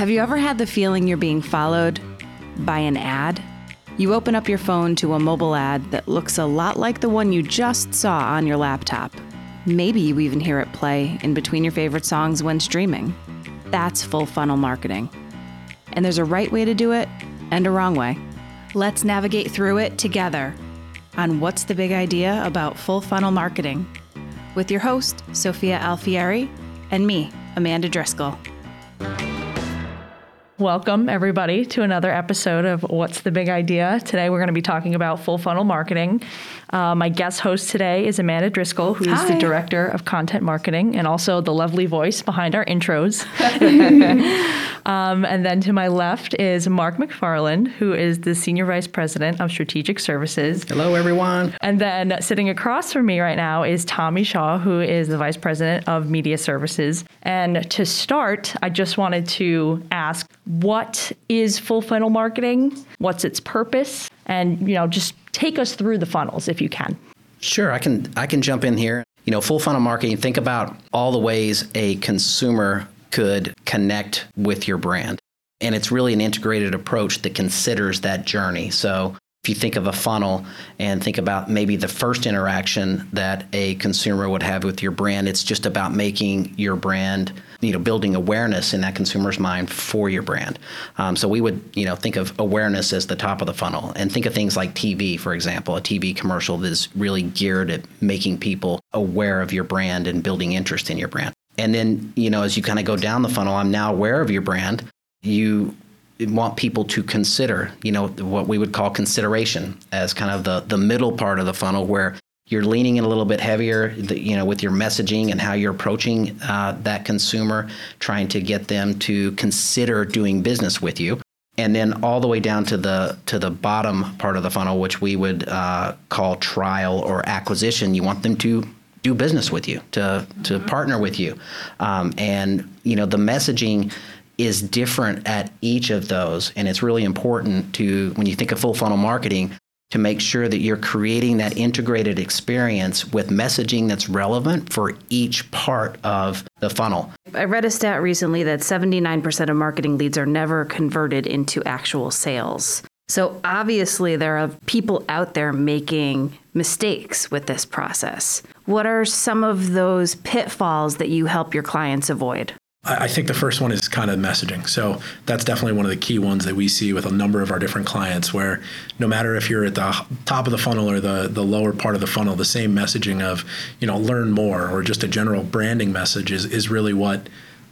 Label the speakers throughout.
Speaker 1: Have you ever had the feeling you're being followed by an ad? You open up your phone to a mobile ad that looks a lot like the one you just saw on your laptop. Maybe you even hear it play in between your favorite songs when streaming. That's full funnel marketing. And there's a right way to do it and a wrong way. Let's navigate through it together on What's the Big Idea About Full Funnel Marketing with your host, Sophia Alfieri, and me, Amanda Driscoll.
Speaker 2: Welcome, everybody, to another episode of What's the Big Idea. Today, we're going to be talking about full funnel marketing. Uh, my guest host today is Amanda Driscoll, who is
Speaker 1: Hi.
Speaker 2: the Director of Content Marketing and also the lovely voice behind our intros. um, and then to my left is Marc McFarland, who is the Senior Vice President of Strategic Services.
Speaker 3: Hello, everyone.
Speaker 2: And then sitting across from me right now is Tommy Shaw, who is the Vice President of Media Services. And to start, I just wanted to ask what is full funnel marketing? What's its purpose? And, you know, just take us through the funnels if you can.
Speaker 3: Sure, I can I can jump in here. You know, full funnel marketing. Think about all the ways a consumer could connect with your brand, and it's really an integrated approach that considers that journey. So. If you think of a funnel and think about maybe the first interaction that a consumer would have with your brand, it's just about making your brand, you know, building awareness in that consumer's mind for your brand. Um, so we would, you know, think of awareness as the top of the funnel, and think of things like TV, for example, a TV commercial that is really geared at making people aware of your brand and building interest in your brand. And then, you know, as you kind of go down the funnel, I'm now aware of your brand. You want people to consider, you know, what we would call consideration as kind of the the middle part of the funnel where you're leaning in a little bit heavier, you know, with your messaging and how you're approaching uh, that consumer, trying to get them to consider doing business with you, and then all the way down to the to the bottom part of the funnel, which we would uh, call trial or acquisition. You want them to do business with you, to to partner with you, um, and you know the messaging is different at each of those, and it's really important to when you think of full funnel marketing to make sure that you're creating that integrated experience with messaging that's relevant for each part of the funnel.
Speaker 1: I read a stat recently that 79% of marketing leads are never converted into actual sales. So obviously, there are people out there making mistakes with this process. What are some of those pitfalls that you help your clients avoid?
Speaker 4: I think the first one is kind of messaging. So that's definitely one of the key ones that we see with a number of our different clients where no matter if you're at the top of the funnel or the, the lower part of the funnel, the same messaging of, you know, learn more or just a general branding message is, is really what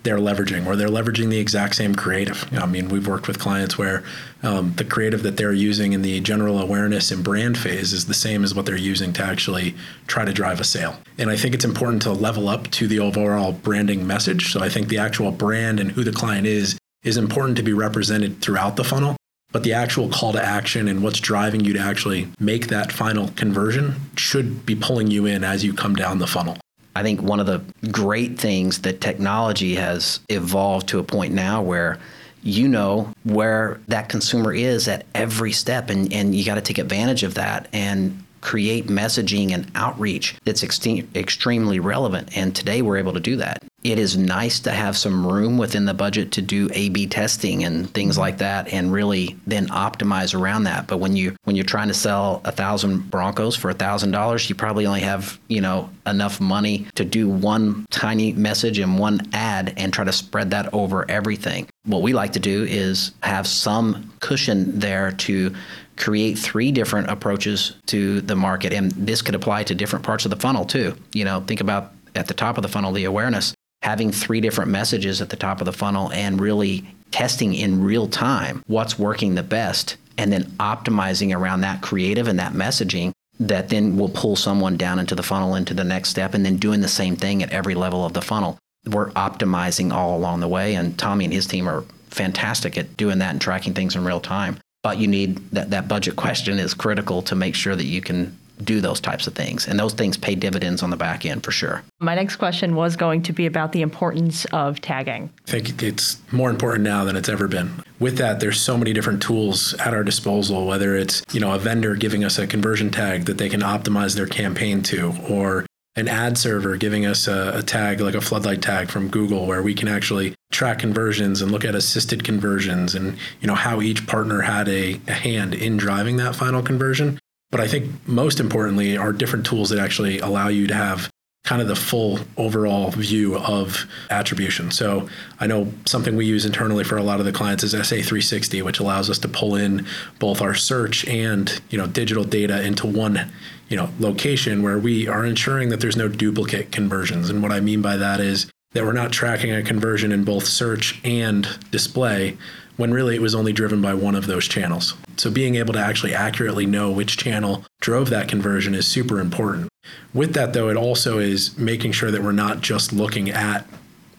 Speaker 4: they're leveraging or they're leveraging the exact same creative. I mean, we've worked with clients where um, the creative that they're using in the general awareness and brand phase is the same as what they're using to actually try to drive a sale. And I think it's important to level up to the overall branding message. So I think the actual brand and who the client is is important to be represented throughout the funnel. But the actual call to action and what's driving you to actually make that final conversion should be pulling you in as you come down the funnel.
Speaker 3: I think one of the great things that technology has evolved to a point now where you know where that consumer is at every step, and, and you got to take advantage of that and create messaging and outreach that's extre- extremely relevant. And today we're able to do that. It is nice to have some room within the budget to do A/B testing and things like that, and really then optimize around that. But when you when you're trying to sell a thousand Broncos for a thousand dollars, you probably only have you know enough money to do one tiny message and one ad and try to spread that over everything. What we like to do is have some cushion there to create three different approaches to the market, and this could apply to different parts of the funnel too. You know, think about at the top of the funnel the awareness having three different messages at the top of the funnel and really testing in real time what's working the best and then optimizing around that creative and that messaging that then will pull someone down into the funnel into the next step and then doing the same thing at every level of the funnel. We're optimizing all along the way and Tommy and his team are fantastic at doing that and tracking things in real time. But you need that that budget question is critical to make sure that you can do those types of things. And those things pay dividends on the back end for sure.
Speaker 2: My next question was going to be about the importance of tagging.
Speaker 4: I think it's more important now than it's ever been. With that, there's so many different tools at our disposal, whether it's, you know, a vendor giving us a conversion tag that they can optimize their campaign to, or an ad server giving us a, a, tag like a floodlight tag from Google where we can actually track conversions and look at assisted conversions and you know how each partner had a, a hand in driving that final conversion. But I think most importantly are different tools that actually allow you to have kind of the full overall view of attribution. So I know something we use internally for a lot of the clients is SA360, which allows us to pull in both our search and you know digital data into one you know location where we are ensuring that there's no duplicate conversions. And what I mean by that is that we're not tracking a conversion in both search and display when really it was only driven by one of those channels. So being able to actually accurately know which channel drove that conversion is super important. With that though, it also is making sure that we're not just looking at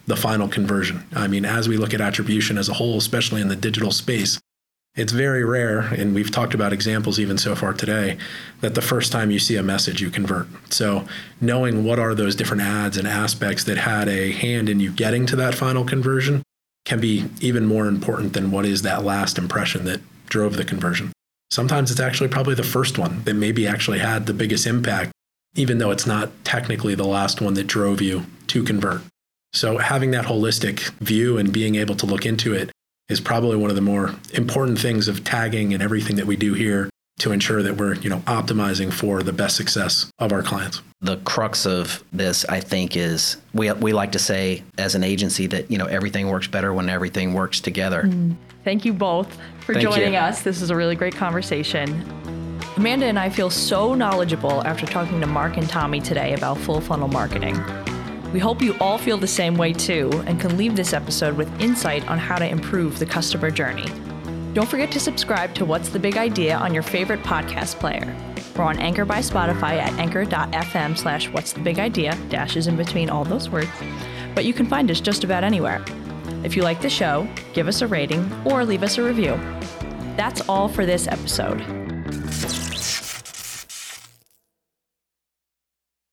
Speaker 4: the final conversion. I mean, as we look at attribution as a whole, especially in the digital space, it's very rare, and we've talked about examples even so far today, that the first time you see a message, you convert. So, knowing what are those different ads and aspects that had a hand in you getting to that final conversion can be even more important than what is that last impression that drove the conversion. Sometimes it's actually probably the first one that maybe actually had the biggest impact, even though it's not technically the last one that drove you to convert. So, having that holistic view and being able to look into it is probably one of the more important things of tagging and everything that we do here to ensure that we're, you know, optimizing for the best success of our clients.
Speaker 3: The crux of this, I think, is we, we like to say as an agency that, you know, everything works better when everything works together. Mm.
Speaker 2: Thank you both for
Speaker 3: Thank
Speaker 2: joining
Speaker 3: you.
Speaker 2: us. This is a really great conversation. Amanda and I feel so knowledgeable after talking to Marc and Tommy today about full funnel marketing. We hope you all feel the same way too and can leave this episode with insight on how to improve the customer journey. Don't forget to subscribe to What's the Big Idea on your favorite podcast player. We're on Anchor by Spotify at anchor.fm slash what's the big idea, dashes in between all those words, but you can find us just about anywhere. If you like the show, give us a rating or leave us a review. That's all for this episode.